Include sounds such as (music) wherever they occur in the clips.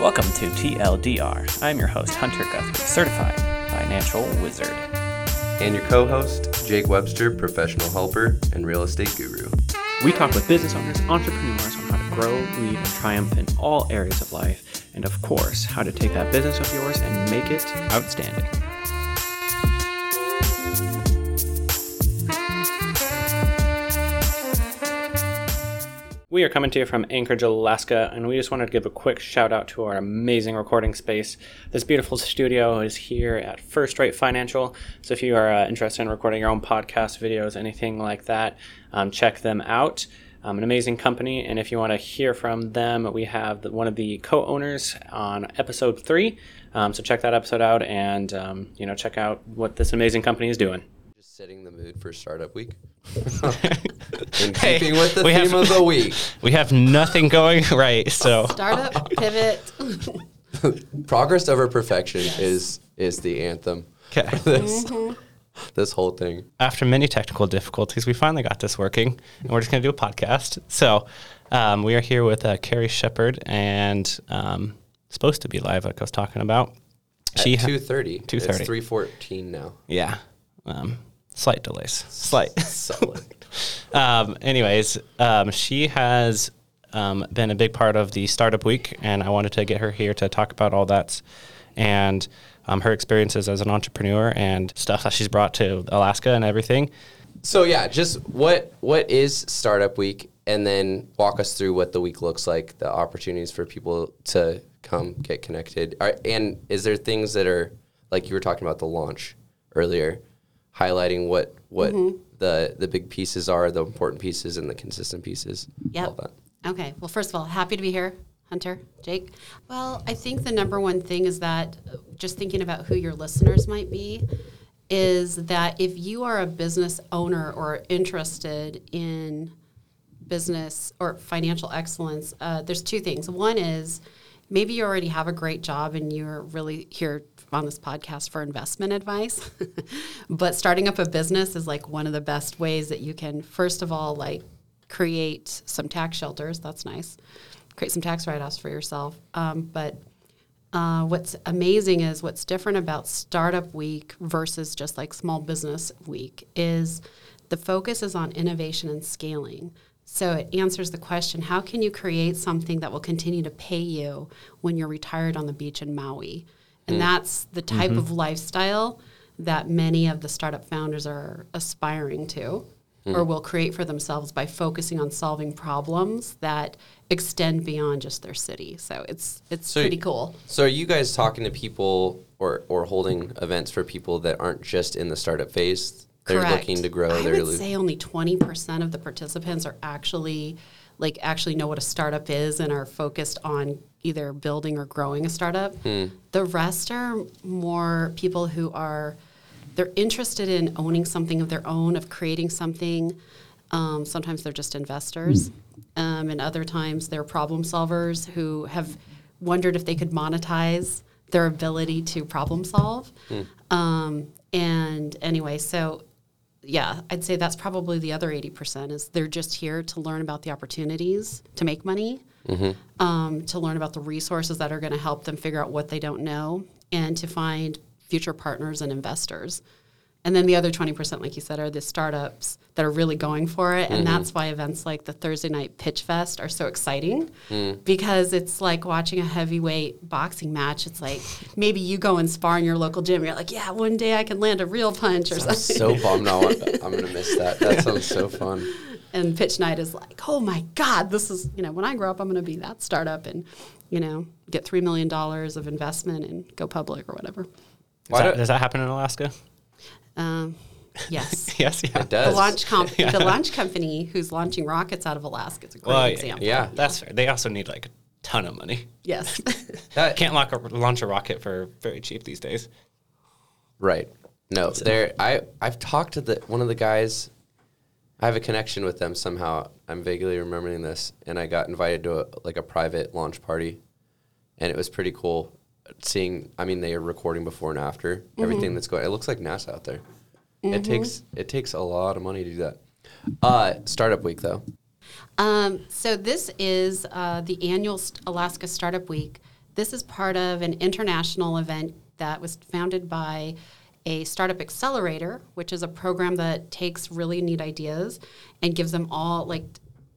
Welcome to TLDR. I'm your host, Hunter Guthrie, certified financial wizard. And your co host, Jake Webster, professional helper and real estate guru. We talk with business owners, entrepreneurs on how to grow, lead, and triumph in all areas of life, and of course, how to take that business of yours and make it outstanding. We are coming to you from Anchorage, Alaska, and we just wanted to give a quick shout out to our amazing recording space. This beautiful studio is here at First Rate Financial. So if you are uh, interested in recording your own podcast, videos, anything like that, um, check them out. Um, an amazing company, and if you want to hear from them, we have the, one of the co-owners on episode three. Um, so check that episode out, and um, you know check out what this amazing company is doing. Just setting the mood for Startup Week. (laughs) (laughs) (laughs) In Hey, keeping with the we theme have- of the (laughs) week, We have nothing going (laughs) right, so Startup, pivot. progress over perfection is is the anthem. okay. This this whole thing. after many technical difficulties, we finally got this working, and we're just going to do a podcast. So, um, we are here with uh, Carrie Shepard, and um, supposed to be live, like I was talking about. She At ha- two thirty. 2:30. It's three fourteen now. yeah, um, slight delays, slight. Solid. Um, anyways, um, she has um, been a big part of the Startup Week, and I wanted to get her here to talk about all that and um, her experiences as an entrepreneur and stuff that she's brought to Alaska and everything. So yeah, just what what is Startup Week, and then walk us through what the week looks like, the opportunities for people to come get connected, Are, and is there things that are like you were talking about the launch earlier, highlighting what what the the big pieces are, the important pieces, and the consistent pieces. That. Okay. Well, first of all, happy to be here, Hunter, Jake. Well, I think the number one thing is that uh, just thinking about who your listeners might be is that if you are a business owner or interested in business or financial excellence, uh, there's two things. One is maybe you already have a great job and you're really here on this podcast for investment advice. (laughs) but starting up a business is like one of the best ways that you can, first of all, like create some tax shelters. That's nice. Create some tax write offs for yourself. Um, but uh, what's amazing is what's different about Startup Week versus just like Small Business Week is the focus is on innovation and scaling. So it answers the question how can you create something that will continue to pay you when you're retired on the beach in Maui? And mm-hmm. that's the type of mm-hmm. lifestyle that many of the startup founders are aspiring to mm. or will create for themselves by focusing on solving problems that extend beyond just their city. So it's it's So pretty cool. So are you guys talking to people or or holding events for people that aren't just in the startup phase? They're Correct. looking to grow. I would lo- say only twenty percent of the participants are actually like actually know what a startup is and are focused on either building or growing a startup. Hmm. The rest are more people who are they're interested in owning something of their own, of creating something. Um, sometimes they're just investors, um, and other times they're problem solvers who have wondered if they could monetize their ability to problem solve. Um, and anyway, so yeah, I'd say that's probably the other 80% is they're just here to learn about the opportunities to make money, um, to learn about the resources that are going to help them figure out what they don't know, and to find future partners and investors. And then the other 20%, like you said, are the startups that are really going for it. And mm-hmm. that's why events like the Thursday Night Pitch Fest are so exciting mm. because it's like watching a heavyweight boxing match. It's like maybe you go and spar in your local gym. You're like, yeah, one day I can land a real punch or I'm something. so bummed now. I'm gonna miss that. That sounds so fun. and pitch night is like, oh my God, this is, you know, when I grow up, I'm going to be that startup and, you know, get $3 million of investment and go public or whatever. Does Why that, don't- does that happen in Alaska? Um, yes. (laughs) yes, yeah. It The launch comp- (laughs) the launch company who's launching rockets out of Alaska is a great Well, example. Yeah. That's fair. They also need like a ton of money. Yes. (laughs) That- Can't lock a, launch a rocket for very cheap these days. Right. No, there. I I've talked to the one of the guys. I have a connection with them somehow. I'm vaguely remembering this, and I got invited to a, like a private launch party, and it was pretty cool seeing. I mean, they are recording before and after everything that's going. It looks like NASA out there. It takes it takes a lot of money to do that. Uh, startup week though. Um, so this is uh, the annual Alaska Startup Week. this is part of an international event that was founded by a startup accelerator, which is a program that takes really neat ideas and gives them all like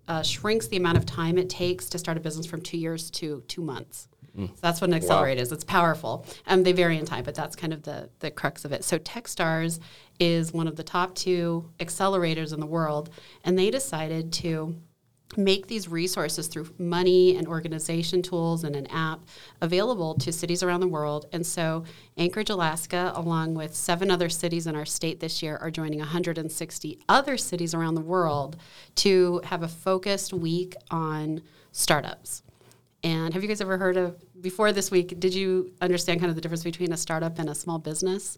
uh, shrinks the amount of time it takes to start a business from two years to two months. So that's what an accelerator is. It's powerful. Um, they vary in time, but that's kind of the, the crux of it. So Techstars is one of the top two accelerators in the world, and they decided to make these resources through money and organization tools and an app available to cities around the world. And so Anchorage, Alaska, along with seven other cities in our state this year, are joining 160 other cities around the world to have a focused week on startups. And have you guys ever heard of, before this week, did you understand kind of the difference between a startup and a small business?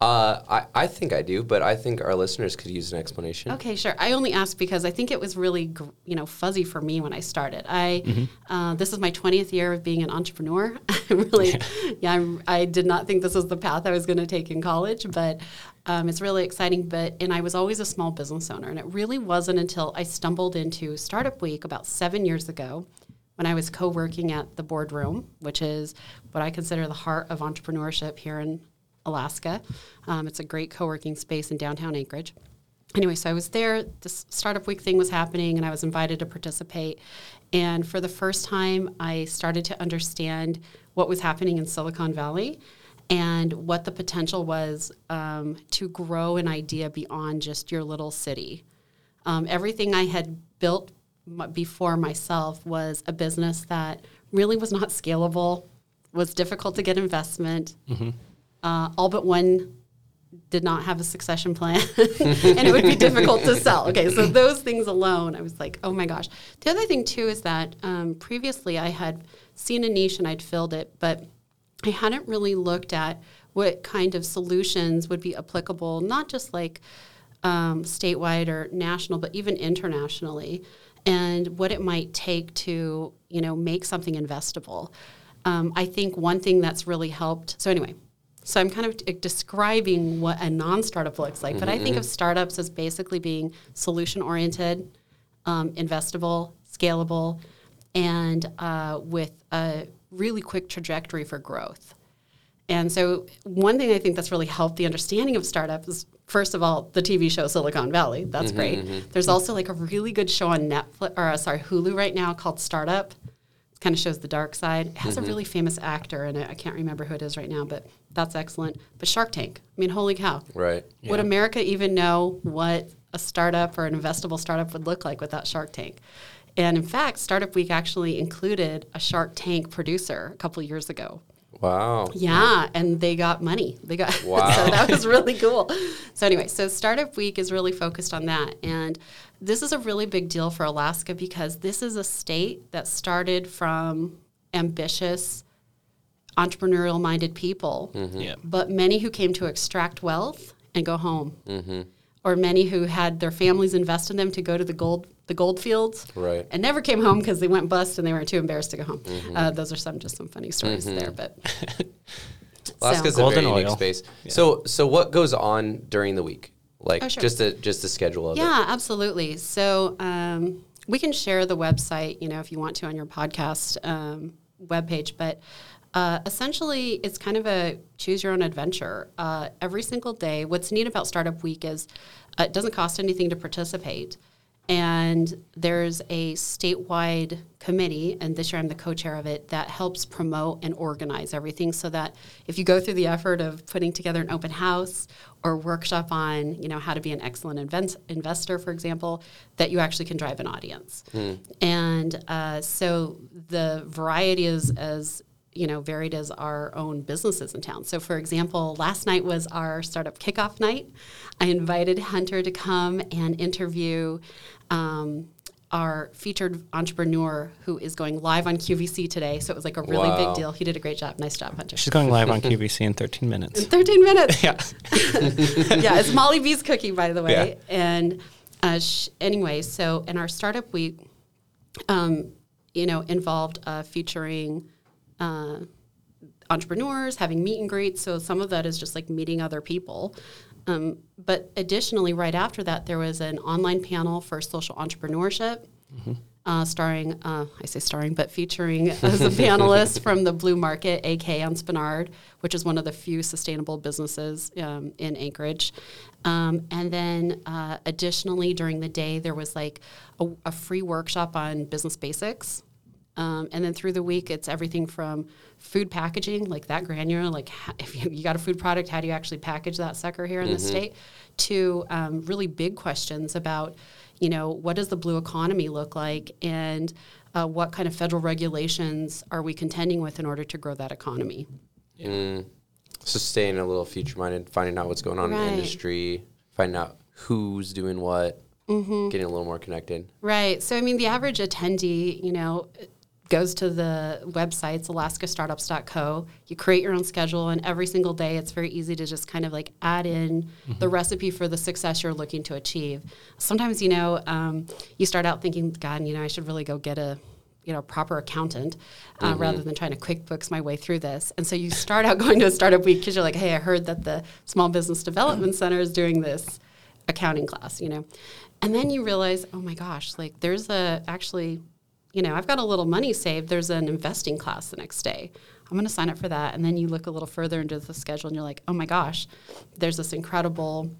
Uh, I, I think I do, but I think our listeners could use an explanation. Okay, sure. I only asked because I think it was really, gr- you know, fuzzy for me when I started. I uh, this is my twentieth year of being an entrepreneur. (laughs) I'm really, yeah, I'm, I did not think this was the path I was going to take in college, but um, it's really exciting. But and I was always a small business owner, and it really wasn't until I stumbled into Startup Week about seven years ago when I was co-working at the boardroom, which is what I consider the heart of entrepreneurship here in Alaska. Um, it's a great co-working space in downtown Anchorage. Anyway, so I was there. This startup week thing was happening, and I was invited to participate. And for the first time, I started to understand what was happening in Silicon Valley and what the potential was um, to grow an idea beyond just your little city. Um, everything I had built before myself was a business that really was not scalable, was difficult to get investment. Uh, all but one did not have a succession plan, (laughs) and it would be difficult to sell. Okay, so those things alone, I was like, oh my gosh. The other thing too is that um, previously I had seen a niche and I'd filled it, but I hadn't really looked at what kind of solutions would be applicable, not just like um, statewide or national, but even internationally, and what it might take to you know make something investable. Um, I think one thing that's really helped. So anyway, so I'm kind of describing what a non-startup looks like, but I think of startups as basically being solution-oriented, um, investable, scalable, and uh, with a really quick trajectory for growth. And so, one thing I think that's really helped the understanding of startups is, first of all, the TV show Silicon Valley. That's mm-hmm, great. Mm-hmm, mm-hmm. There's also like a really good show on Netflix or uh, sorry Hulu right now called Startup. It kind of shows the dark side. It has a really famous actor in it. I can't remember who it is right now, but that's excellent. But Shark Tank. I mean, holy cow! Right. Would America even know what a startup or an investable startup would look like without Shark Tank? And in fact, Startup Week actually included a Shark Tank producer a couple years ago. Wow. Yeah, and they got money. They got (laughs) Wow. so that was really cool. So anyway, so Startup Week is really focused on that, and this is a really big deal for Alaska because this is a state that started from ambitious, entrepreneurial-minded people, mm-hmm. Yeah. but many who came to extract wealth and go home, mm-hmm. or many who had their families invest in them to go to the gold the gold fields, Right. and never came home because they went bust and they were too embarrassed to go home. Uh, those are some just some funny stories there, but. (laughs) Alaska's So- a very Golden unique oil. space. So so what goes on during the week? Like Oh, sure. just the just the schedule of it. Yeah, absolutely. So um, we can share the website, you know, if you want to on your podcast um, webpage. But uh, essentially, it's kind of a choose your own adventure. Uh, every single day. What's neat about Startup Week is uh, it doesn't cost anything to participate. And there's a statewide committee, and this year I'm the co chair of it, that helps promote and organize everything so that if you go through the effort of putting together an open house or workshop on you know how to be an excellent invent- investor, for example, that you actually can drive an audience. And uh, so the variety is as you know varied as our own businesses in town. So, for example, last night was our startup kickoff night. I invited Hunter to come and interview. Um, our featured entrepreneur who is going live on QVC today. So it was like a really Wow. big deal. He did a great job. Nice job, Hunter. She's going live on QVC (laughs) in 13 minutes. 13 minutes. Yeah. (laughs) yeah, it's Molly B's cookie, by the way. Yeah. And uh, sh- anyway, so in our startup week, um, you know, involved uh, featuring uh, entrepreneurs, having meet and greets. So some of that is just like meeting other people. Um, but additionally, right after that, there was an online panel for social entrepreneurship, uh, starring, uh, I say starring, but featuring (laughs) as a panelist from the Blue Market, AK on Spenard, which is one of the few sustainable businesses um, in Anchorage. Um, and then uh, additionally, during the day, there was like a, a free workshop on business basics. Um, and then through the week, it's everything from food packaging, like that granular, like if you, you got a food product, how do you actually package that sucker here in the state, to um, really big questions about, you know, what does the blue economy look like and uh, what kind of federal regulations are we contending with in order to grow that economy? Mm. So staying a little future minded, finding out what's going on in the industry, finding out who's doing what, Mm-hmm. getting a little more connected. Right. So, I mean, the average attendee, you know, goes to the website, websites, alaskastartups.co. You create your own schedule, and every single day it's very easy to just kind of like add in the recipe for the success you're looking to achieve. Sometimes, you know, um, you start out thinking, God, you know, I should really go get a you know, proper accountant uh, rather than trying to QuickBooks my way through this. And so you start out (laughs) going to a startup week because you're like, hey, I heard that the Small Business Development Center is doing this accounting class, you know. And then you realize, oh my gosh, like there's a actually, you know, I've got a little money saved. There's an investing class the next day. I'm going to sign up for that. And then you look a little further into the schedule and you're like, oh my gosh, there's this incredible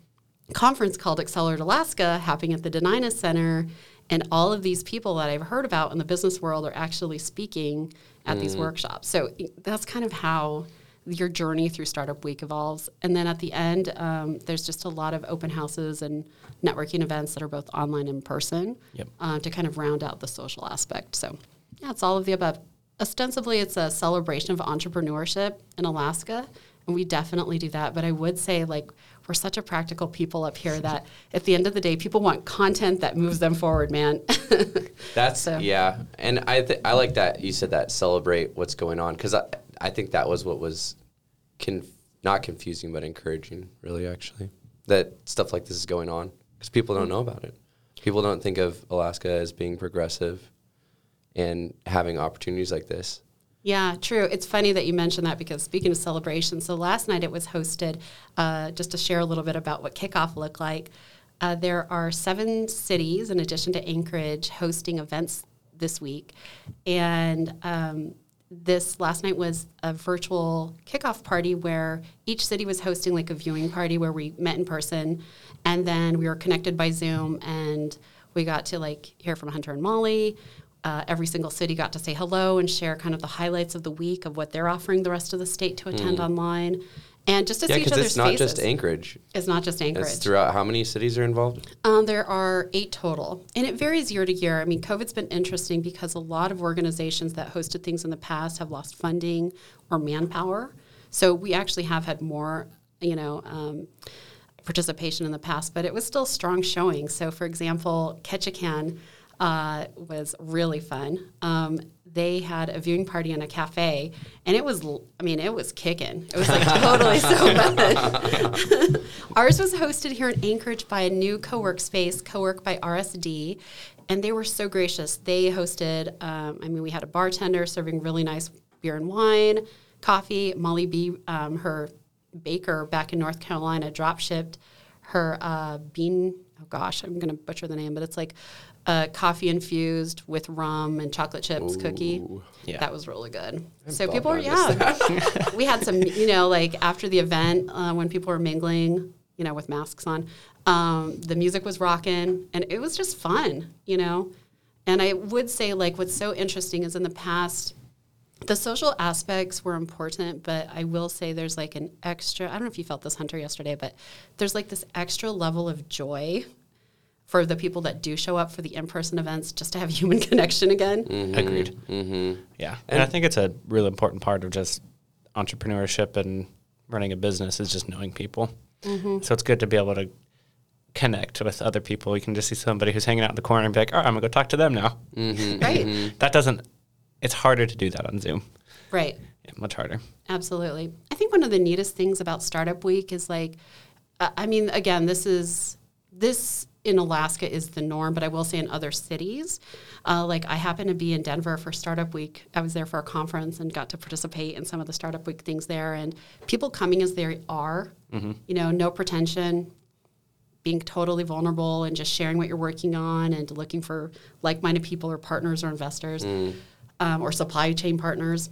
conference called Accelerate Alaska happening at the Dena'ina Center. And all of these people that I've heard about in the business world are actually speaking at these mm. workshops. So that's kind of how your journey through Startup Week evolves. And then at the end, um, there's just a lot of open houses and networking events that are both online and in person Yep. uh, to kind of round out the social aspect. So, yeah, it's all of the above. Ostensibly, it's a celebration of entrepreneurship in Alaska, and we definitely do that. But I would say, like, we're such a practical people up here that (laughs) at the end of the day, people want content that moves them forward, man. (laughs) That's So- yeah, and I th- I like that you said that celebrate what's going on because I think that was what was conf- not confusing but encouraging really actually that stuff like this is going on because people don't know about it. People don't think of Alaska as being progressive and having opportunities like this. Yeah, true. It's funny that you mentioned that because speaking of celebrations, so last night it was hosted, uh, just to share a little bit about what kickoff looked like. Uh, there are seven cities, in addition to Anchorage, hosting events this week. And um, this last night was a virtual kickoff party where each city was hosting like a viewing party where we met in person and then we were connected by Zoom and we got to like hear from Hunter and Molly. Uh, every single city got to say hello and share kind of the highlights of the week of what they're offering the rest of the state to attend online, and just to Yeah, see each because other's it's not faces. just Anchorage. it's not just Anchorage. It's throughout. How many cities are involved? Um, there are eight total, and it varies year to year. I mean, COVID's been interesting because a lot of organizations that hosted things in the past have lost funding or manpower. So we actually have had more, you know, um, participation in the past, but it was still strong showing. So, for example, Ketchikan uh, was really fun. Um, they had a viewing party in a cafe, and it was, I mean, it was kicking. It was like totally so (laughs) fun. (laughs) Ours was hosted here in Anchorage by a new co-work space, Co-work by RSD, and they were so gracious. They hosted, um, I mean, we had a bartender serving really nice beer and wine, coffee. Molly B, um, her baker back in North Carolina, drop shipped her uh, bean. Oh gosh, I'm gonna butcher the name, but it's like uh, coffee infused with rum and chocolate chips cookie. Yeah. That was really good. so people were yeah. (laughs) we had some, you know, like after the event uh, when people were mingling, you know, with masks on, um, the music was rocking and it was just fun, you know. And I would say, like, what's so interesting is in the past, the social aspects were important, but I will say there's like an extra. I don't know if you felt this, Hunter, yesterday, but there's like this extra level of joy for the people that do show up for the in-person events just to have (laughs) human connection again. Agreed. Mm-hmm. Yeah, and I think it's a really important part of just entrepreneurship and running a business is just knowing people. So it's good to be able to connect with other people. You can just see somebody who's hanging out in the corner and be like, "All right, I'm gonna go talk to them now." Right, That doesn't. It's harder to do that on Zoom. right. Yeah, much harder. Absolutely. I think one of the neatest things about Startup Week is like, uh, I mean, again, this is this in Alaska is the norm, but I will say in other cities, uh, like I happened to be in Denver for Startup Week. I was there for a conference and got to participate in some of the Startup Week things there. And people coming as they are, you know, no pretension, being totally vulnerable and just sharing what you're working on and looking for like-minded people or partners or investors um, or supply chain partners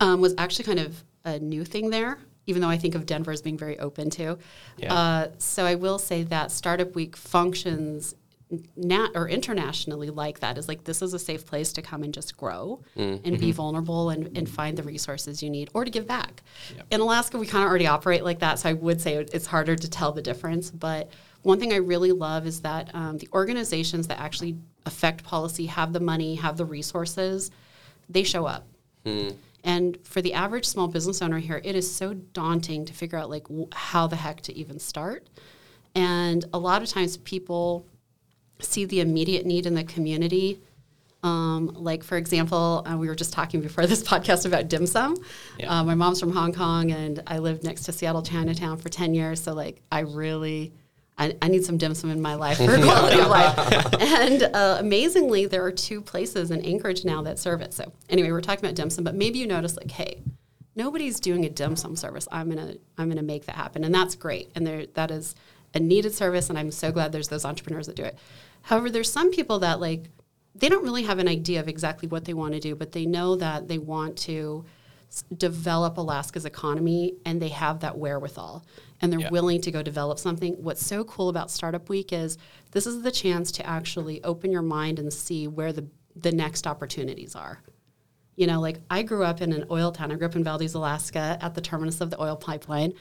um, was actually kind of a new thing there even though i think of denver as being very open to. Yeah. uh, so i will say that startup week functions nat or internationally like that is like this is a safe place to come and just grow and be vulnerable and, and find the resources you need or to give back. In alaska we kind of already operate like that so i would say it's harder to tell the difference but one thing i really love is that um, the organizations that actually affect policy have the money have the resources they show up and for the average small business owner here, it is so daunting to figure out like w- how the heck to even start. And a lot of times people see the immediate need in the community. Um, like for example, uh, we were just talking before this (laughs) podcast about dim sum. Yeah. Uh, my mom's from Hong Kong, and I lived next to Seattle Chinatown for ten years. So like, I really, I, I need some dim sum in my life for (laughs) quality of life. (laughs) And uh, amazingly, there are two places in Anchorage now that serve it. So anyway, we're talking about dim sum, but maybe you notice like, hey, nobody's doing a dim sum service. I'm gonna I'm gonna make that happen, and that's great. And there that is a needed service, and I'm so glad there's those entrepreneurs that do it. However, there's some people that like they don't really have an idea of exactly what they want to do, but they know that they want to develop Alaska's economy, and they have that wherewithal, and they're Yeah. willing to go develop something. What's so cool about Startup Week is this is the chance to actually open your mind and see where the the next opportunities are. You know, like I grew up in an oil town. I grew up in Valdez, Alaska, at the terminus of the oil pipeline.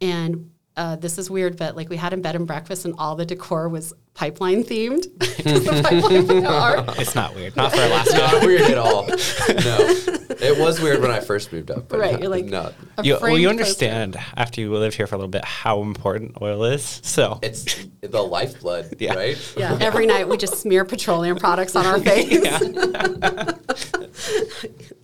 And uh, this is weird, but like we had a bed and breakfast, and all the decor was pipeline themed (laughs) the pipeline are. (laughs) It's not weird. Not for Alaska. Not weird at all. (laughs) No, it was weird when I first moved up. But Right, not- you're like- not. a You, well, framed you poster. understand after you live here for a little bit how important oil is. So It's the lifeblood, Yeah. right? Yeah, every night we just smear petroleum products on our face.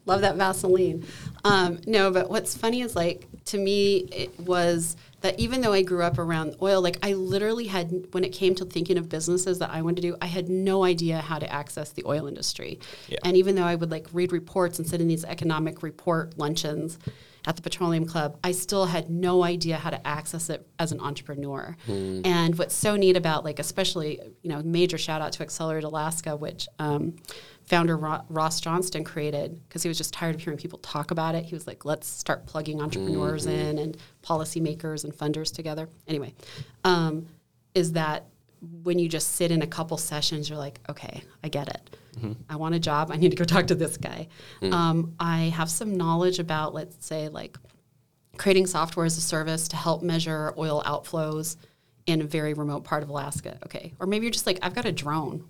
Love that Vaseline. Um, no, but what's funny is like to me it was that even though I grew up around oil, like I literally had when it came to thinking of businesses that I wanted to do, I had no idea how to access the oil industry. Yeah. And even though I would like read reports and sit in these economic report luncheons at the Petroleum Club, I still had no idea how to access it as an entrepreneur. And what's so neat about like, especially, you know, major shout out to Accelerate Alaska, which um, founder Ross Johnston created because he was just tired of hearing people talk about it. He was like, let's start plugging entrepreneurs in and policymakers and funders together. Anyway, um, is that when you just sit in a couple sessions, you're like, okay, I get it. I want a job. I need to go (laughs) talk to this guy. Um, I have some knowledge about, let's say, like creating software as a service to help measure oil outflows in a very remote part of Alaska. Okay. Or maybe you're just like, I've got a drone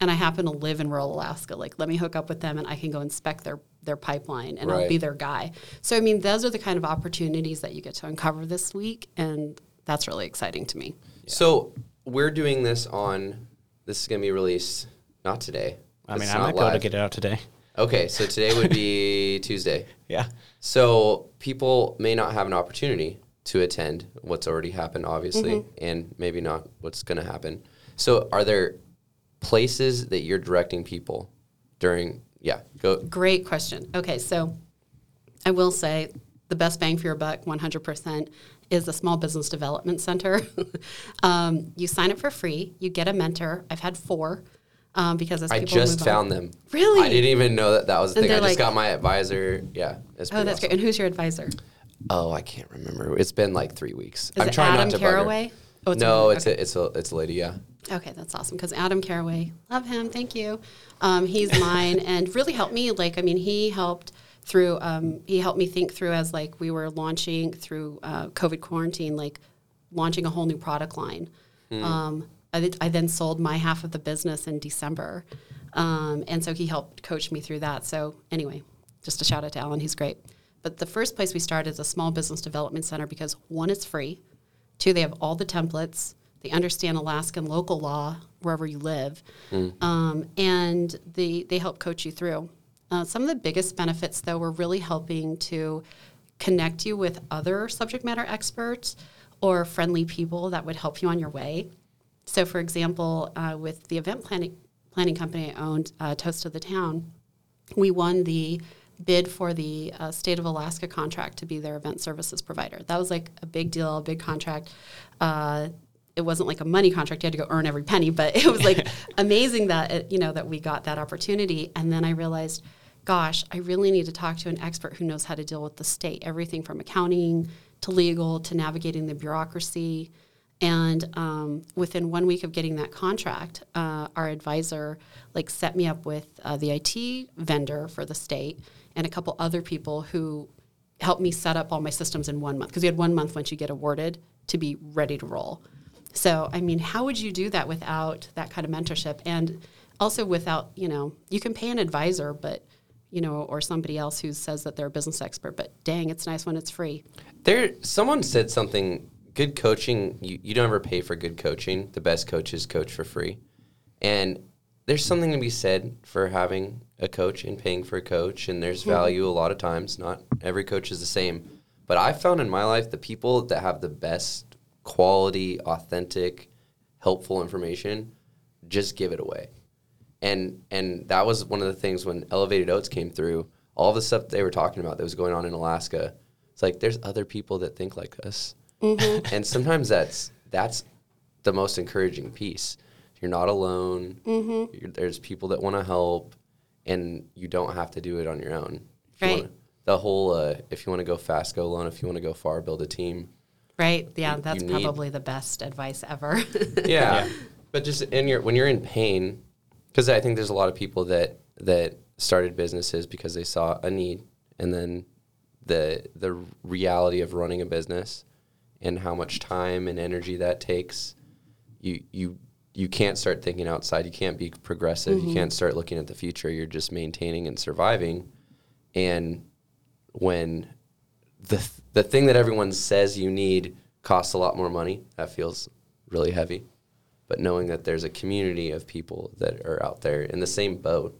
and I happen to live in rural Alaska. Like, let me hook up with them and I can go inspect their, their pipeline and I'll be their guy. So, I mean, those are the kind of opportunities that you get to uncover this week. And that's really exciting to me. So we're doing this on. This is going to be released not today. I mean, It's I not might be able to get it out today. Okay, so (laughs) today would be Tuesday. Yeah. So people may not have an opportunity to attend what's already happened, obviously, mm-hmm. and maybe not what's going to happen. So are there places that you're directing people during? Yeah, go. Great question. Okay, so I will say the best bang for your buck, 100%, is the Small Business Development Center. (laughs) um, you sign up for free, you get a mentor. I've had four um, because as I people just move on- found them. Really? I didn't even know that that was the And thing. I just like- got my advisor. Yeah, it's Oh, that's awesome. great. And who's your advisor? Oh, I can't remember. It's been like three weeks. it I'm trying Adam not to. Caraway? Oh, a no, it's okay. a it's a it's a lady. Yeah. Okay, that's awesome because Adam Caraway, love him, thank you. Um, he's mine and really helped me. Like, I mean, he helped through. Um, he helped me think through as like we were launching through uh, COVID quarantine, like launching a whole new product line. Um, I, th- I then sold my half of the business in December, um, and so he helped coach me through that. So anyway, just a shout out to Alan, he's great. But the first place we started is a small business development center because one, it's free. Two, they have all the templates. They understand Alaskan local law wherever you live, um, and they they help coach you through. Uh, some of the biggest benefits, though, were really helping to connect you with other subject matter experts or friendly people that would help you on your way. So, for example, uh, with the event planning planning company I owned, uh, Toast of the Town, we won the bid for the uh, state of Alaska contract to be their event services provider. That was like a big deal, a big contract. It wasn't like a money contract; you had to go earn every penny. But it was like (laughs) amazing that it, you know that we got that opportunity. And then I realized, gosh, I really need to talk to an expert who knows how to deal with the state, everything from accounting to legal to navigating the bureaucracy. And um, within one week of getting that contract, uh, our advisor like set me up with uh, the IT vendor for the state and a couple other people who helped me set up all my systems in one month because you had one month once you get awarded to be ready to roll. So, I mean, how would you do that without that kind of mentorship? And also without, you know, you can pay an advisor, but, you know, or somebody else who says that they're a business expert, but dang, it's nice when it's free. There, someone said something. Good coaching, you, you don't ever pay for good coaching. The best coaches coach for free, and there's something to be said for having a coach and paying for a coach. And there's mm-hmm. value a lot of times. Not every coach is the same, but I found in my life the people that have the best quality, authentic, helpful information just give it away. And and that was one of the things when Elevated Oats came through. All the stuff they were talking about that was going on in Alaska. It's like there's other people that think like us, and sometimes that's that's the most encouraging piece. You're not alone. You're, there's people that want to help, and you don't have to do it on your own. If you Right. wanna- the whole uh, if you want to go fast, go alone. If you want to go far, build a team. Right? Yeah, You- that's you need- probably the best advice ever. (laughs) yeah. But just in your when you're in pain, because I think there's a lot of people that that started businesses because they saw a need, and then the the reality of running a business and how much time and energy that takes, you you you can't start thinking outside. You can't be progressive. You mm-hmm. can't start looking at the future. You're just maintaining and surviving, and when the the thing that everyone says you need costs a lot more money, that feels really heavy. But knowing that there's a community of people that are out there in the same boat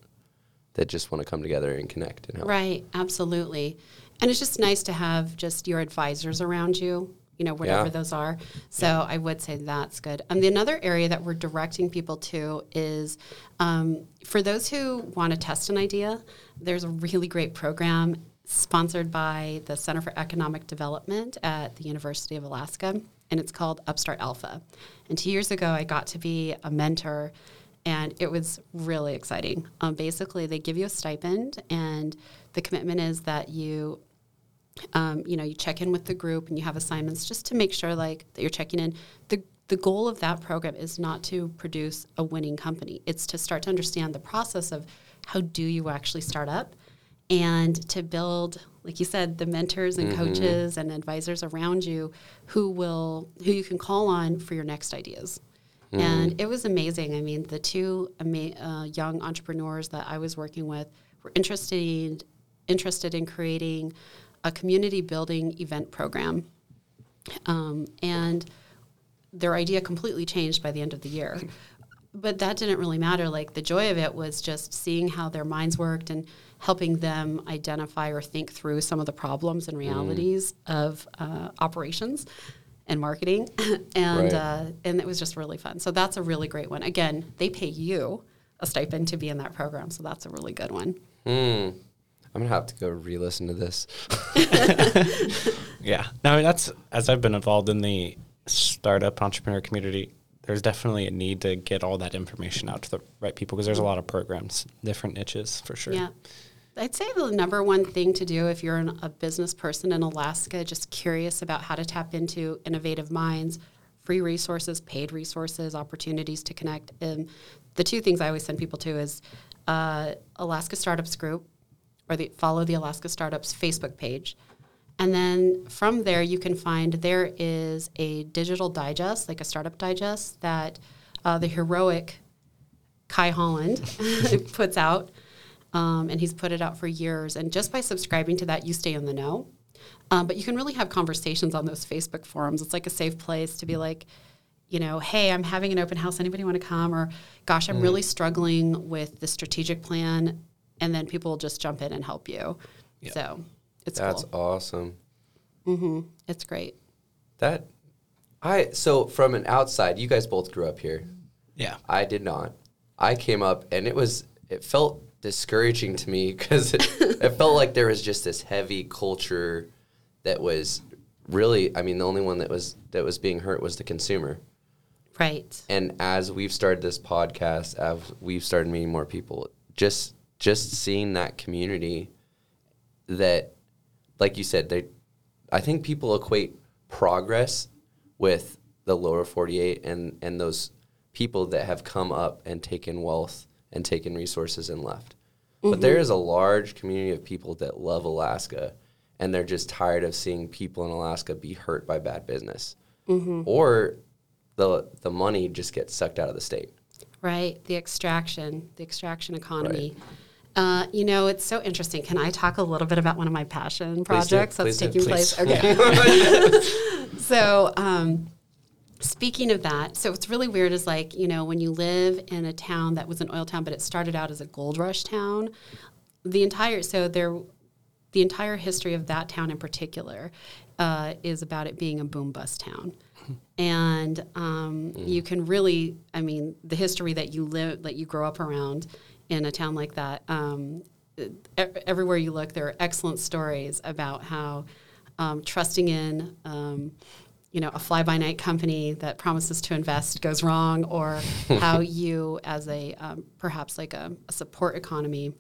that just want to come together and connect and help. Right, absolutely. And it's just nice to have just your advisors around you, you know, whatever Yeah. those are. So I would say that's good. And the another area that we're directing people to is um, for those who want to test an idea, there's a really great program sponsored by the Center for Economic Development at the University of Alaska, and it's called Upstart Alpha. And two years ago, I got to be a mentor and it was really exciting. Um, basically, they give you a stipend, and the commitment is that you, um, you know, you check in with the group and you have assignments just to make sure, like, that you're checking in. the The goal of that program is not to produce a winning company; it's to start to understand the process of how do you actually start up, and to build, like you said, the mentors and coaches and advisors around you who will who you can call on for your next ideas. And it was amazing. I mean, the two ama- uh, young entrepreneurs that I was working with were interested interested in creating a community building event program, um, and their idea completely changed by the end of the year. (laughs) But that didn't really matter. Like the joy of it was just seeing how their minds worked and helping them identify or think through some of the problems and realities of uh, operations and marketing, (laughs) and Right. uh, and it was just really fun. So that's a really great one. Again, they pay you a stipend to be in that program, so that's a really good one. Hmm. I'm gonna have to go re-listen to this. (laughs) (laughs) Yeah. No, I mean, that's as I've been involved in the startup entrepreneur community. There's definitely a need to get all that information out to the right people because there's a lot of programs, different niches for sure. Yeah. I'd say the number one thing to do if you're an, a business person in Alaska, just curious about how to tap into innovative minds, free resources, paid resources, opportunities to connect. And the two things I always send people to is uh, Alaska Startups Group or the follow the Alaska Startups Facebook page. And then from there, you can find there is a digital digest, like a startup digest, that uh, the heroic Kai Holland (laughs) puts out. Um, and he's put it out for years. And just by subscribing to that, you stay in the know. Um, but you can really have conversations on those Facebook forums. It's like a safe place to be like, you know, hey, I'm having an open house. Anybody want to come? Or, gosh, I'm really struggling with the strategic plan. And then people will just jump in and help you. So it's That's cool. awesome. Mm-hmm. It's great. That I so from an outside, you guys both grew up here. Yeah. I did not. I came up and it was it felt discouraging to me (laughs) because it, it felt like there was just this heavy culture that was really I mean the only one that was that was being hurt was the consumer. Right. And as we've started this podcast, as we've started meeting more people, just just seeing that community that like you said, they I think people equate progress with the lower 48 and and those people that have come up and taken wealth and taken resources and left. But there mm-hmm. is a large community of people that love Alaska and they're just tired of seeing people in Alaska be hurt by bad business. Mm-hmm. Or the the money just gets sucked out of the state. Right, the extraction, the extraction economy. Uh, you know, it's so interesting. Can I talk a little bit about one of my passion projects that's taking Please. place? (laughs) Okay. (laughs) so, um, speaking of that, so what's really weird is like, you know, when you live in a town that was an oil town, but it started out as a gold rush town, the entire, so there, the entire history of that town in particular uh, is about it being a boom bust town. And um, you can really, I mean, the history that you live, that you grow up around in a town like that, um, everywhere you look, there are excellent stories about how um, trusting in, um, you know, a fly-by-night company that promises to invest goes wrong, or (laughs) how you, as a um, perhaps like a, a support economy,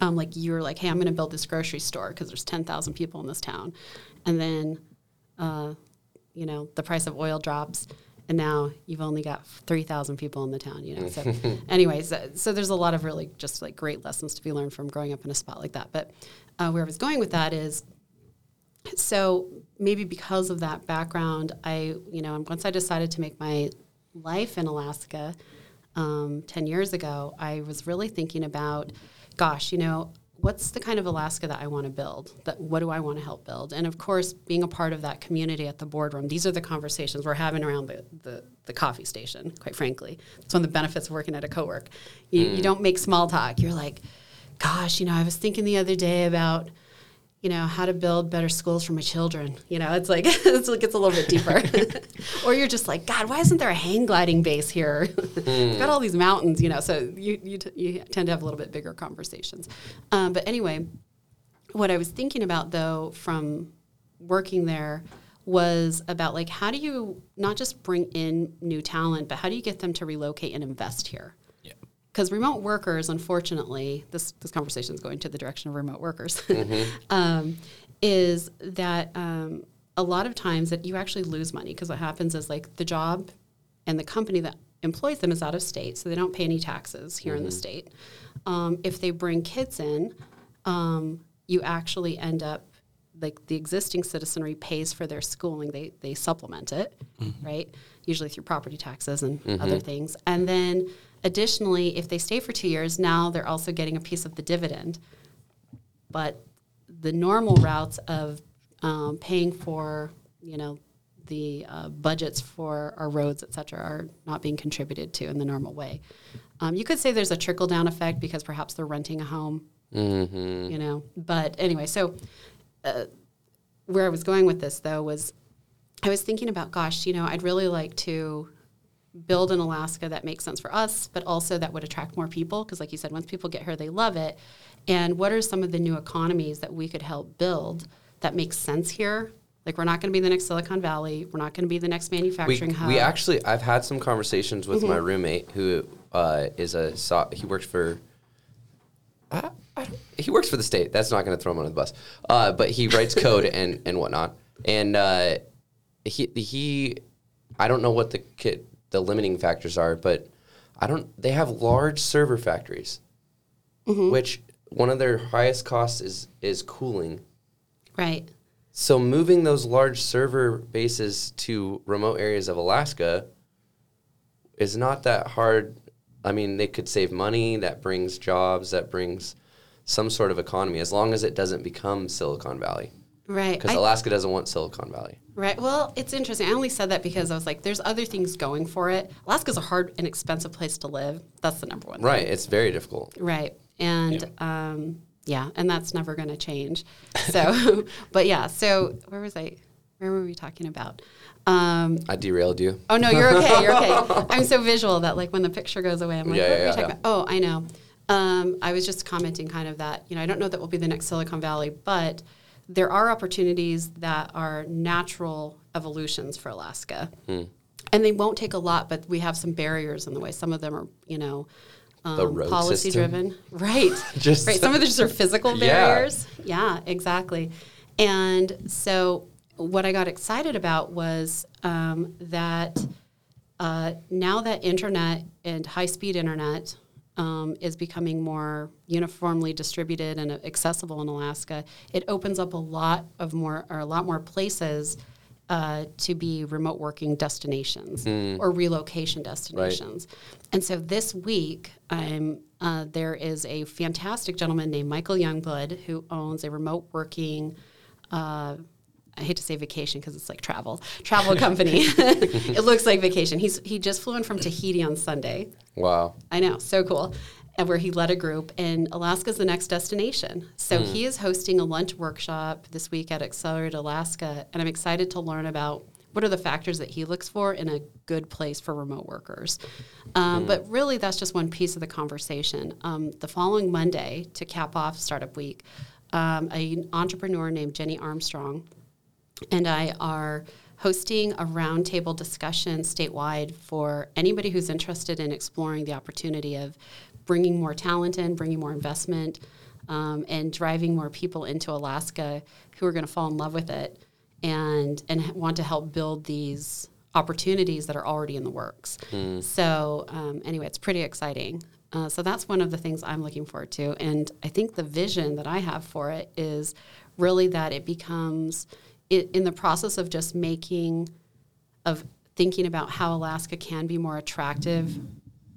um, like you're like, hey, I'm going to build this grocery store because there's 10,000 people in this town, and then, uh, you know, the price of oil drops, and now you've only got 3,000 people in the town. You know, so (laughs) anyways, uh, so there's a lot of really just like great lessons to be learned from growing up in a spot like that. But uh, where I was going with that is so maybe because of that background, I, you know, once I decided to make my life in Alaska um, 10 years ago, I was really thinking about, gosh, you know, what's the kind of Alaska that I want to build? That what do I want to help build? And of course, being a part of that community at the boardroom, these are the conversations we're having around the, the, the coffee station, quite frankly. It's one of the benefits of working at a co-work. You, you mm. don't make small talk. You're like, gosh, you know, I was thinking the other day about you know, how to build better schools for my children. You know, it's like (laughs) it's, it gets a little bit deeper. (laughs) or you're just like, God, why isn't there a hang gliding base here? We've (laughs) got all these mountains, you know. So you you, t- you tend to have a little bit bigger conversations. Um, but anyway, what I was thinking about though from working there was about like how do you not just bring in new talent, but how do you get them to relocate and invest here? Because remote workers, unfortunately, this this conversation is going to the direction of remote workers, (laughs) um, is that um, a lot of times that you actually lose money because what happens is like the job and the company that employs them is out of state, so they don't pay any taxes here in the state. Um, if they bring kids in, um, you actually end up like the existing citizenry pays for their schooling. They they supplement it, right? Usually through property taxes and other things. And then additionally, if they stay for two years, now they're also getting a piece of the dividend. But the normal routes of um, paying for, you know, the uh, budgets for our roads, et cetera, are not being contributed to in the normal way. Um, you could say there's a trickle down effect because perhaps they're renting a home, you know. But anyway, so uh, where I was going with this though was I was thinking about, gosh, you know, I'd really like to build in Alaska that makes sense for us, but also that would attract more people. Because, like you said, once people get here, they love it. And what are some of the new economies that we could help build that makes sense here? Like, we're not going to be the next Silicon Valley. We're not going to be the next We, manufacturing hub. we actually, I've had some conversations with my roommate who uh, is a, he works for, I, he works for the state. That's not going to throw him under the bus. Uh, but he writes (laughs) code and, and whatnot. And uh, he, he, I don't know what the kid, the limiting factors are, but I don't, they have large server factories, mm-hmm. which one of their highest costs is, is cooling. right. So moving those large server bases to remote areas of Alaska is not that hard. I mean, they could save money. That brings jobs. That brings some sort of economy, as long as it doesn't become Silicon Valley. Right. Because Alaska doesn't want Silicon Valley. Right. Well, it's interesting. I only said that because I was like, there's other things going for it. Alaska's a hard and expensive place to live. That's the number one. thing. Right. It's very difficult. Right. And yeah, um, yeah and that's never going to change. (laughs) So, (laughs) but yeah, so where was I? Where where were we talking about? Um, I derailed you. oh no, you're okay. You're okay. (laughs) I'm so visual that like when the picture goes away, I'm like, Yeah, what yeah, were we yeah, talking yeah. about? Oh, I know. Um, I was just commenting kind of that, you know, I don't know that we'll be the next Silicon Valley, but there are opportunities that are natural evolutions for Alaska. Hmm. And they won't take a lot, but we have some barriers in the way. Some of them are, you know, um, policy system? driven. (laughs) Right. (laughs) Just- right. Some of these are physical (laughs) Yeah. barriers. Yeah, exactly. And so what I got excited about was um, that uh, now that internet and high speed internet um, is becoming more uniformly distributed and accessible in Alaska, it opens up a lot of more or a lot more places uh, to be remote working destinations or relocation destinations. And so this week, I'm, uh, there is a fantastic gentleman named Michael Youngblood who owns a remote working. Uh, I hate to say vacation because it's like travel, travel company. (laughs) (laughs) it looks like vacation. He's he just flew in from Tahiti on Sunday. Wow. I know, so cool. And where he led a group, and Alaska's the next destination. So he is hosting a lunch workshop this week at Accelerate Alaska, and I'm excited to learn about what are the factors that he looks for in a good place for remote workers. Um, But really, that's just one piece of the conversation. Um, the following Monday, to cap off Startup Week, um, an entrepreneur named Jenny Armstrong and I are hosting a roundtable discussion statewide for anybody who's interested in exploring the opportunity of bringing more talent in, bringing more investment, um, and driving more people into Alaska who are going to fall in love with it and and want to help build these opportunities that are already in the works. So um, anyway, it's pretty exciting. Uh, so that's one of the things I'm looking forward to, and I think the vision that I have for it is really that it becomes in the process of just making of thinking about how Alaska can be more attractive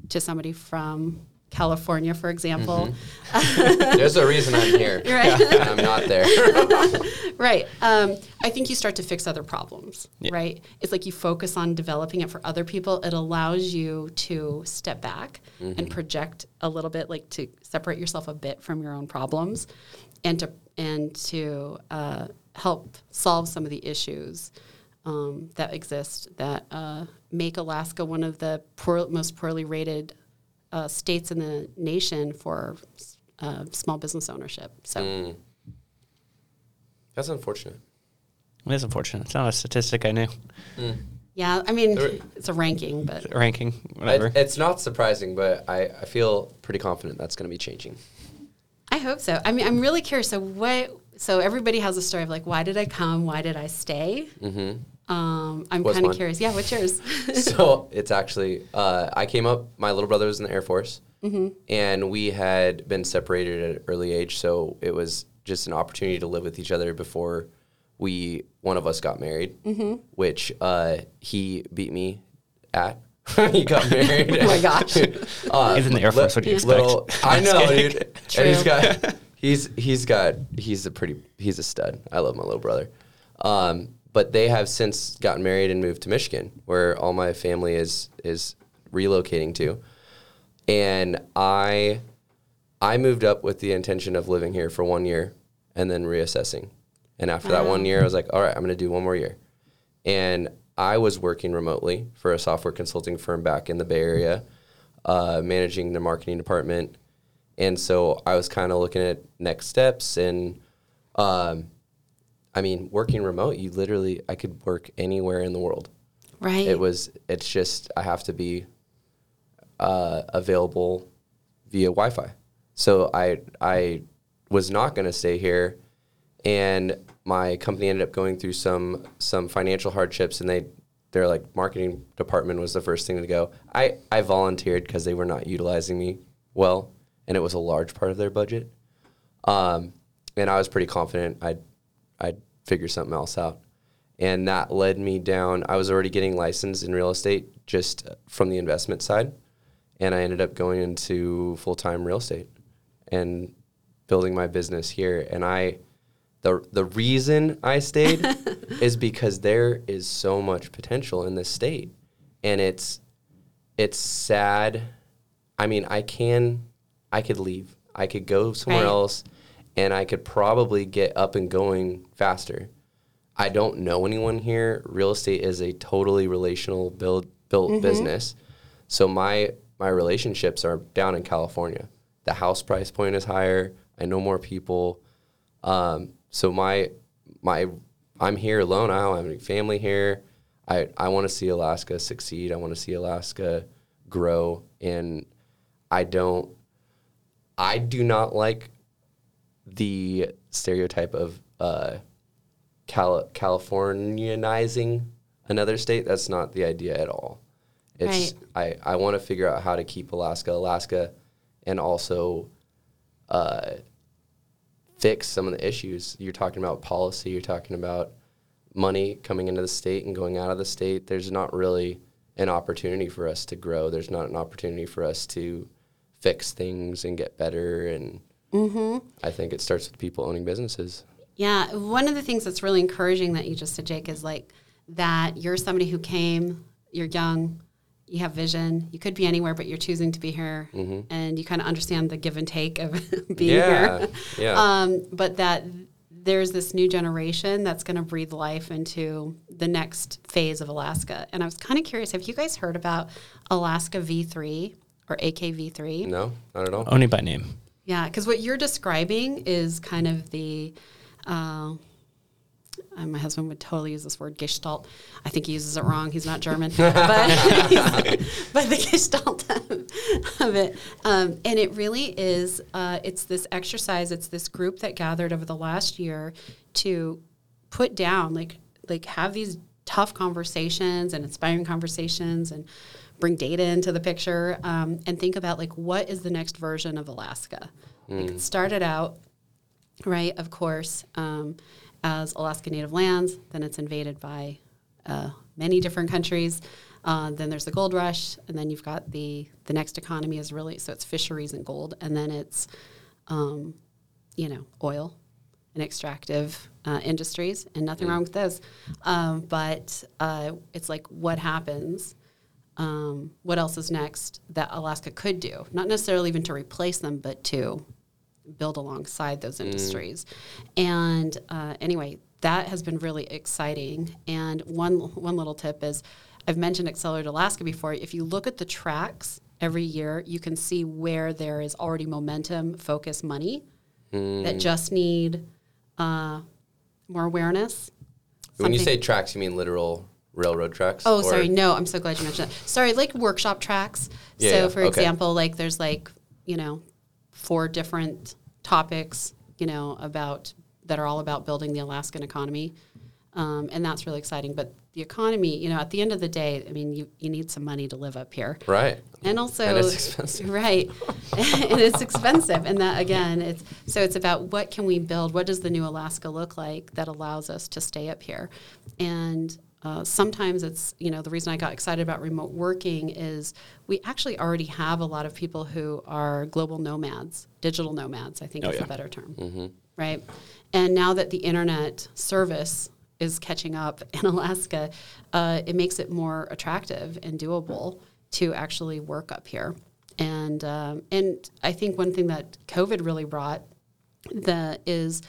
to somebody from California, for example. There's a reason I'm here. (laughs) Right. and I'm not there. (laughs) Right. Um, I think you start to fix other problems, right? It's like you focus on developing it for other people. It allows you to step back and project a little bit, like to separate yourself a bit from your own problems, and to and to uh, help solve some of the issues um, that exist that uh, make Alaska one of the poor, most poorly rated uh, states in the nation for uh, small business ownership. So. That's unfortunate. It is unfortunate. It's not a statistic I knew. Yeah, I mean, There- it's a ranking, but Ranking, whatever. It, it's not surprising, but I, I feel pretty confident that's going to be changing. I hope so. I mean, I'm really curious. So, what? So, everybody has a story of like, why did I come? Why did I stay? Mm-hmm. Um, I'm kind of curious. Yeah, what's yours? (laughs) so it's actually uh, I came up. My little brother was in the Air Force, and we had been separated at an early age. So it was just an opportunity to live with each other before we one of us got married, which uh, he beat me at. (laughs) he got married. (laughs) Oh my gosh. uh, He's in the Air Force, what do you expect? little- I know, dude. True. And he's got he's he's got he's a pretty he's a stud. I love my little brother. Um, but they have since gotten married and moved to Michigan, where all my family is is relocating to. And I I moved up with the intention of living here for one year and then reassessing. And after that one year, I was like, all right, I'm going to do one more year. And I was working remotely for a software consulting firm back in the Bay Area, uh, managing the marketing department. And so I was kind of looking at next steps. And um, I mean, working remote, you literally, I could work anywhere in the world. right. It was, it's just, I have to be uh, available via Wi Fi. So I, I was not going to stay here. And my company ended up going through some some financial hardships, and they their like marketing department was the first thing to go. I I volunteered because they were not utilizing me well, and it was a large part of their budget. Um, and I was pretty confident I'd I'd figure something else out, and that led me down. I was already getting licensed in real estate just from the investment side, and I ended up going into full time real estate and building my business here. And I, the the reason I stayed (laughs) is because there is so much potential in this state, and it's it's sad. I mean, I can, I could leave. I could go somewhere Right. else, and I could probably get up and going faster. I don't know anyone here. Real estate is a totally relational build built business. So my my relationships are down in California. The house price point is higher. I know more people. Um, so my my I'm here alone. I don't have any family here. I I want to see Alaska succeed. I want to see Alaska grow, and I don't. I do not like the stereotype of uh, Cal- Californianizing another state. That's not the idea at all. It's I, I want to figure out how to keep Alaska Alaska, and also uh, fix some of the issues. You're talking about policy. You're talking about money coming into the state and going out of the state. There's not really an opportunity for us to grow. There's not an opportunity for us to fix things and get better. And I think it starts with people owning businesses. Yeah, one of the things that's really encouraging that you just said, Jake, is like that you're somebody who came, you're young, you have vision, you could be anywhere, but you're choosing to be here, and you kind of understand the give and take of (laughs) being Yeah, here. yeah. Um, but that there's this new generation that's going to breathe life into the next phase of Alaska. And I was kind of curious, have you guys heard about Alaska V3 or AKV3? No, not at all. Only by name. Yeah, because what you're describing is kind of the. Uh, my husband would totally use this word gestalt. I think he uses it wrong. He's not German, (laughs) but (laughs) but the gestalt of it, um, and it really is. Uh, it's this exercise. It's this group that gathered over the last year to put down, like like have these tough conversations and inspiring conversations and bring data into the picture um, and think about like what is the next version of Alaska. Like, it started out right? Of course, um, as Alaska Native lands, then it's invaded by uh, many different countries. Uh, then there's the gold rush, and then you've got the the next economy is really so it's fisheries and gold, and then it's um, you know oil and extractive uh, industries, and nothing wrong with those. Um, but uh, it's like what happens. Um, what else is next that Alaska could do? Not necessarily even to replace them, but to build alongside those industries. And uh, anyway, that has been really exciting. And one one little tip is, I've mentioned Accelerate Alaska before. If you look at the tracks every year, you can see where there is already momentum, focus, money that just need uh, more awareness. When you say tracks, you mean literal railroad tracks? Oh, or- sorry. No, I'm so glad you mentioned that. Sorry, like workshop tracks. Yeah, so, yeah, for okay. example, like there's like, you know, four different topics, you know, about that are all about building the Alaskan economy. Um, and that's really exciting. But the economy, you know, at the end of the day, I mean, you, you need some money to live up here. Right. And also, And it's expensive. right? (laughs) and it's expensive, and that again, it's so it's about what can we build? What does the new Alaska look like that allows us to stay up here? And uh, sometimes it's you know the reason I got excited about remote working is we actually already have a lot of people who are global nomads, digital nomads. I think Oh, is yeah. a better term, right? And now that the internet service is catching up (laughs) in Alaska, uh, it makes it more attractive and doable to actually work up here. And um, and I think one thing that COVID really brought the is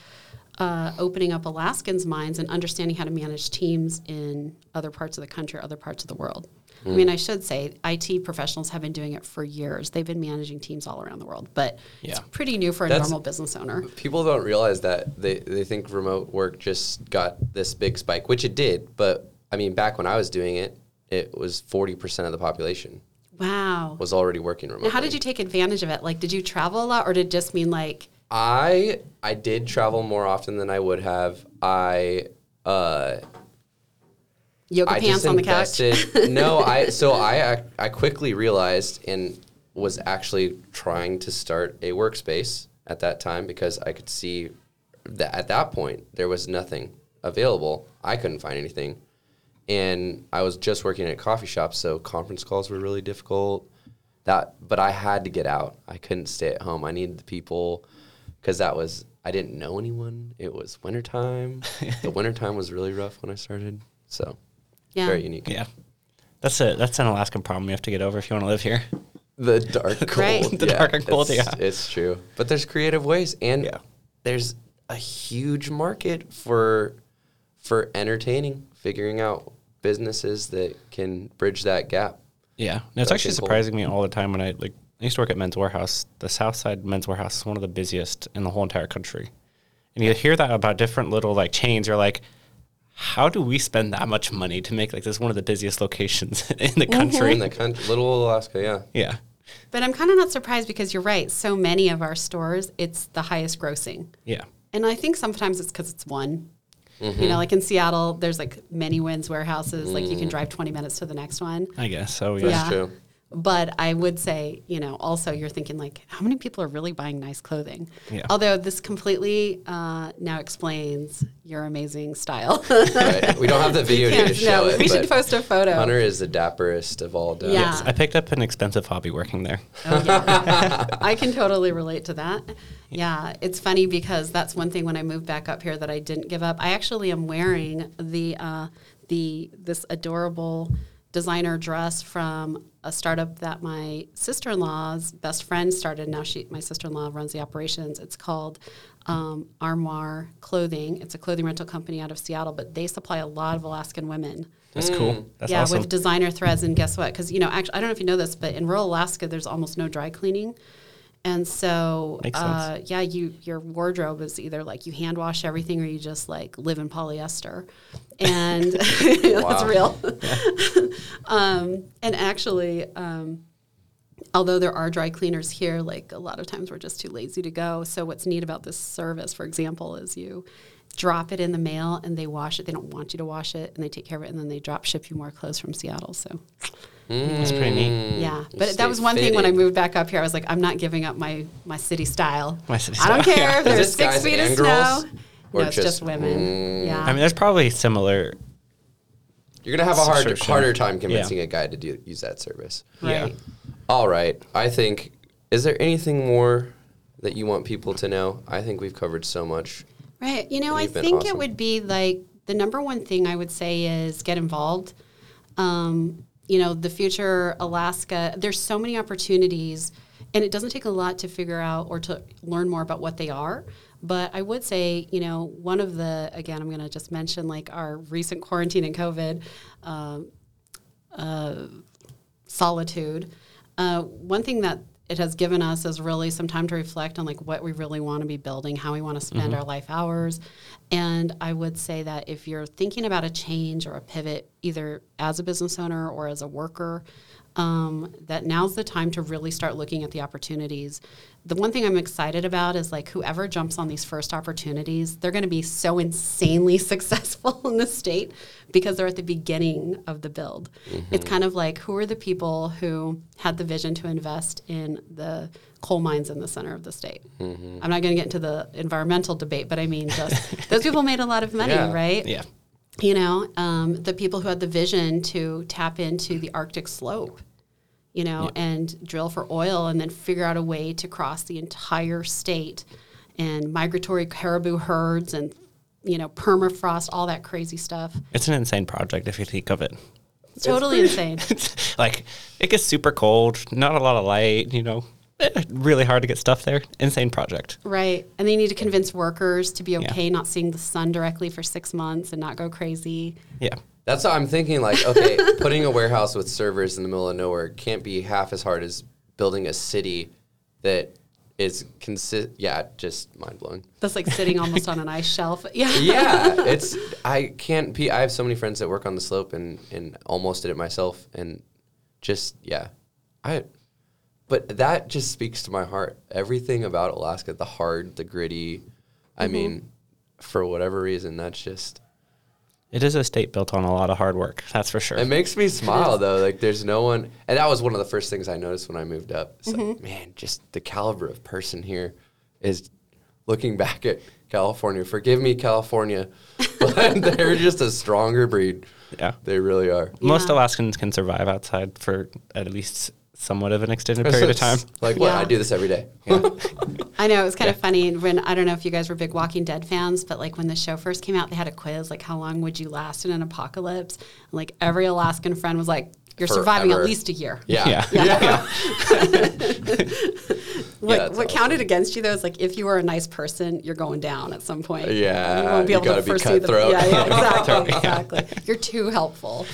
uh, opening up Alaskans' minds and understanding how to manage teams in other parts of the country, other parts of the world. I mean, I should say IT professionals have been doing it for years. They've been managing teams all around the world, but it's pretty new for a That's- normal business owner. People don't realize that they, they think remote work just got this big spike, which it did. But I mean, back when I was doing it, it was 40% of the population Wow. was already working remotely. Now, how did you take advantage of it? Like, did you travel a lot, or did it just mean like, I I did travel more often than I would have. I uh, yoga I pants on the couch? (laughs) no, I so I I quickly realized and was actually trying to start a workspace at that time because I could see that at that point there was nothing available. I couldn't find anything. And I was just working at a coffee shop, so conference calls were really difficult. That but I had to get out. I couldn't stay at home. I needed the people because that was I didn't know anyone. It was wintertime. (laughs) the wintertime was really rough when I started. So Yeah. very unique. Yeah. That's a that's an Alaskan problem you have to get over if you want to live here. The dark (laughs) cold. Right. The dark and cold, it's, yeah. It's true. But there's creative ways and Yeah. there's a huge market for for entertaining, figuring out businesses that can bridge that gap. Yeah, and it's actually think we'll- surprising me all the time when I like. I used to work at Men's Wearhouse. The South Side Men's Wearhouse is one of the busiest in the whole entire country, and you hear that about different little like chains. You're like, how do we spend that much money to make like this one of the busiest locations (laughs) in the country? In the country, little Alaska, yeah. yeah, But I'm kind of not surprised because you're right. So many of our stores, it's the highest grossing. yeah, And I think sometimes it's because it's one. Mm-hmm. You know, like in Seattle, there's like many Wins warehouses. Like you Mm. can drive 20 minutes to the next one. I guess so. Yeah, Yeah. true. But I would say, you know, also you're thinking like, how many people are really buying nice clothing? Yeah. Although this completely uh, now explains your amazing style. (laughs) Right. We don't have the (laughs) video Can't- to show no, it. we should post a photo. Hunter is the dapperest of all dogs. Yeah. I picked up an expensive hobby working there. Oh, yeah. (laughs) I can totally relate to that. Yeah, it's funny because that's one thing when I moved back up here that I didn't give up. I actually am wearing the uh, the this adorable designer dress from a startup that my sister-in-law's best friend started. Now she, my sister-in-law, runs the operations. It's called um, Armoire Clothing. It's a clothing rental company out of Seattle, but they supply a lot of Alaskan women That's cool. That's yeah, awesome. with designer threads. And guess what? Because you know, actually, I don't know if you know this, but in rural Alaska, there's almost no dry cleaning, and so uh, yeah, you your wardrobe is either like you hand wash everything or you just like live in polyester, and (laughs) that's real. (laughs) um, and actually. Um, although there are dry cleaners here, like a lot of times we're just too lazy to go. So what's neat about this service, for example, is you drop it in the mail and they wash it. They don't want you to wash it and they take care of it and then they drop ship you more clothes from Seattle. So That's pretty neat. yeah, but stay that was one thing when I moved back up here. I was like, I'm not giving up my my city style. My city I don't (laughs) care yeah. if there's this six feet of and snow. girls? Or no, it's just, just- women. yeah. I mean, there's probably similar. You're gonna have a hard, Sure, sure. harder time convincing Yeah. a guy to do, use that service. right. All right. I think. Is there anything more that you want people to know? I think we've covered so much. Right. You know, I you've been think it would be like the number one thing I would say is get involved. Um, you know, the future Alaska, there's so many opportunities, and it doesn't take a lot to figure out or to learn more about what they are. But I would say, you know, one of the, again, I'm going to just mention like our recent quarantine and COVID. Um, solitude. Uh, one thing that it has given us is really some time to reflect on like what we really want to be building, how we want to spend our life hours. And I would say that if you're thinking about a change or a pivot, either as a business owner or as a worker, um, that now's the time to really start looking at the opportunities. The one thing I'm excited about is like whoever jumps on these first opportunities, they're going to be so insanely (laughs) successful in the state because they're at the beginning of the build. It's kind of like who are the people who had the vision to invest in the coal mines in the center of the state? I'm not going to get into the environmental debate, but I mean, just (laughs) those people made a lot of money, Yeah. right? Yeah. you know, um, the people who had the vision to tap into the Arctic slope, you know, and drill for oil and then figure out a way to cross the entire state and migratory caribou herds and, you know, permafrost, all that crazy stuff. It's an insane project if you think of it. It's totally insane. (laughs) like it gets super cold, not a lot of light, you know. eh, Really hard to get stuff there. Insane project. Right. And they need to convince workers to be okay not seeing the sun directly for six months and not go crazy. Yeah. That's what I'm thinking. Like, okay, (laughs) putting a warehouse with servers in the middle of nowhere can't be half as hard as building a city that is consist. Yeah, just mind blowing. That's like sitting almost on an ice shelf. (laughs) Yeah. Yeah, it's. I can't be. I have so many friends that work on the slope and and almost did it myself, and just yeah, I. But that just speaks to my heart. Everything about Alaska, the hard, the gritty. I Mm-hmm. mean, for whatever reason, that's just. It is a state built on a lot of hard work. That's for sure. It makes me smile though. Like there's no one, and that was one of the first things I noticed when I moved up. It's like, mm-hmm. man, just the caliber of person here is looking back at California. Forgive me, California, (laughs) but (laughs) they're just a stronger breed. Yeah. They really are. Most Yeah. Alaskans can survive outside for at least somewhat of an extended period of time. Like what? Yeah. I do this every day. (laughs) I know it was kind of funny when I don't know if you guys were big Walking Dead fans, but like when the show first came out, they had a quiz like how long would you last in an apocalypse? And like every Alaskan friend was like, you're surviving at least a year. Yeah. Yeah. (laughs) What, that's what awesome. counted against you though is like if you were a nice person, you're going down at some point. Yeah, you won't be you able to gotta be foresee the cutthroat. yeah, yeah, (laughs) exactly, exactly. You're too helpful.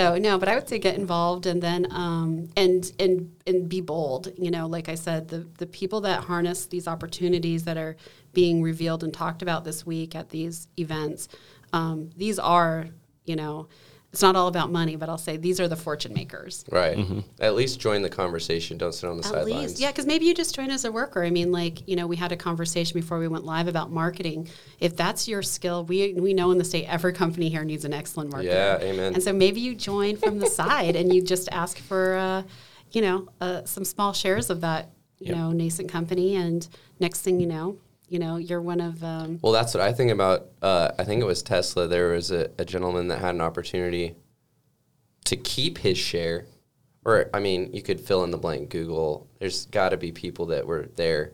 So no, but I would say get involved and then um, and and and be bold. You know, like I said, the the people that harness these opportunities that are being revealed and talked about this week at these events, um, these are you know. It's not all about money, but I'll say these are the fortune makers. Right. At least join the conversation. Don't sit on the At sidelines. least, yeah, because maybe you just join as a worker. I mean, like you know, we had a conversation before we went live about marketing. If that's your skill, we we know in the state every company here needs an excellent marketer. Yeah, amen. And so maybe you join from the side and you just ask for, uh, you know, uh, some small shares of that, you know, nascent company, and next thing you know, you know, you're one of. Um, Well, that's what I think about. Uh, I think it was Tesla. There was a, a gentleman that had an opportunity to keep his share, or I mean, you could fill in the blank. Google. There's got to be people that were there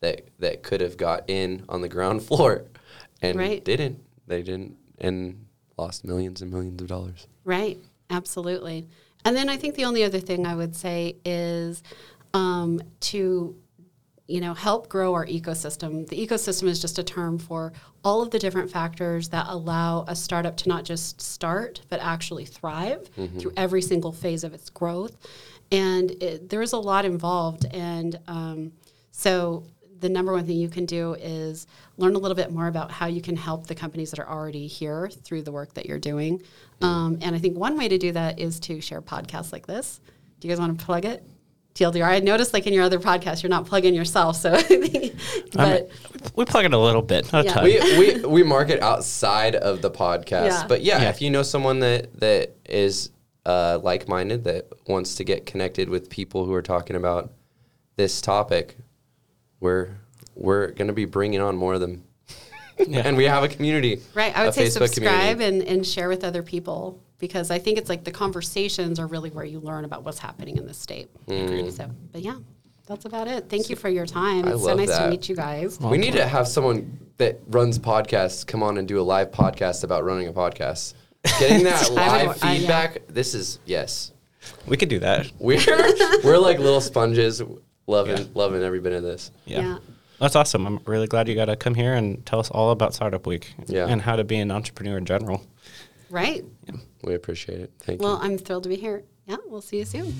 that that could have got in on the ground (laughs) floor, and Right. didn't. They didn't, and lost millions and millions of dollars. Right, absolutely. And then I think the only other thing I would say is um, to you know help grow our ecosystem. The ecosystem is just a term for all of the different factors that allow a startup to not just start but actually thrive through every single phase of its growth. And it, there is a lot involved, and um, so the number one thing you can do is learn a little bit more about how you can help the companies that are already here through the work that you're doing. Um, and I think one way to do that is to share podcasts like this. Do you guys want to plug it? TLDR. I noticed, like in your other podcast, you're not plugging yourself. So, (laughs) but we plug it a little bit, not a Yeah. ton. we, we we market outside of the podcast, Yeah. but yeah, Yeah. if you know someone that that is uh, like minded that wants to get connected with people who are talking about this topic, we're we're gonna be bringing on more of them, Yeah. (laughs) and we have a community. right, I would say Facebook subscribe community. and, and share with other people because I think it's like the conversations are really where you learn about what's happening in the state. Hmm. So, but yeah, that's about it. Thank you for your time. I It's so love nice to meet you guys. we need to have someone that runs podcasts come on and do a live podcast about running a podcast. Getting (laughs) that I would- live I- yeah. feedback. This is yes. we could do that. We're (laughs) we're like little sponges, loving Yeah. loving every bit of this. Yeah. Yeah. That's awesome. I'm really glad you got to come here and tell us all about Startup Week Yeah. and how to be an entrepreneur in general. Right. We appreciate it. Thank well, you. Well, I'm thrilled to be here. Yeah, we'll see you soon.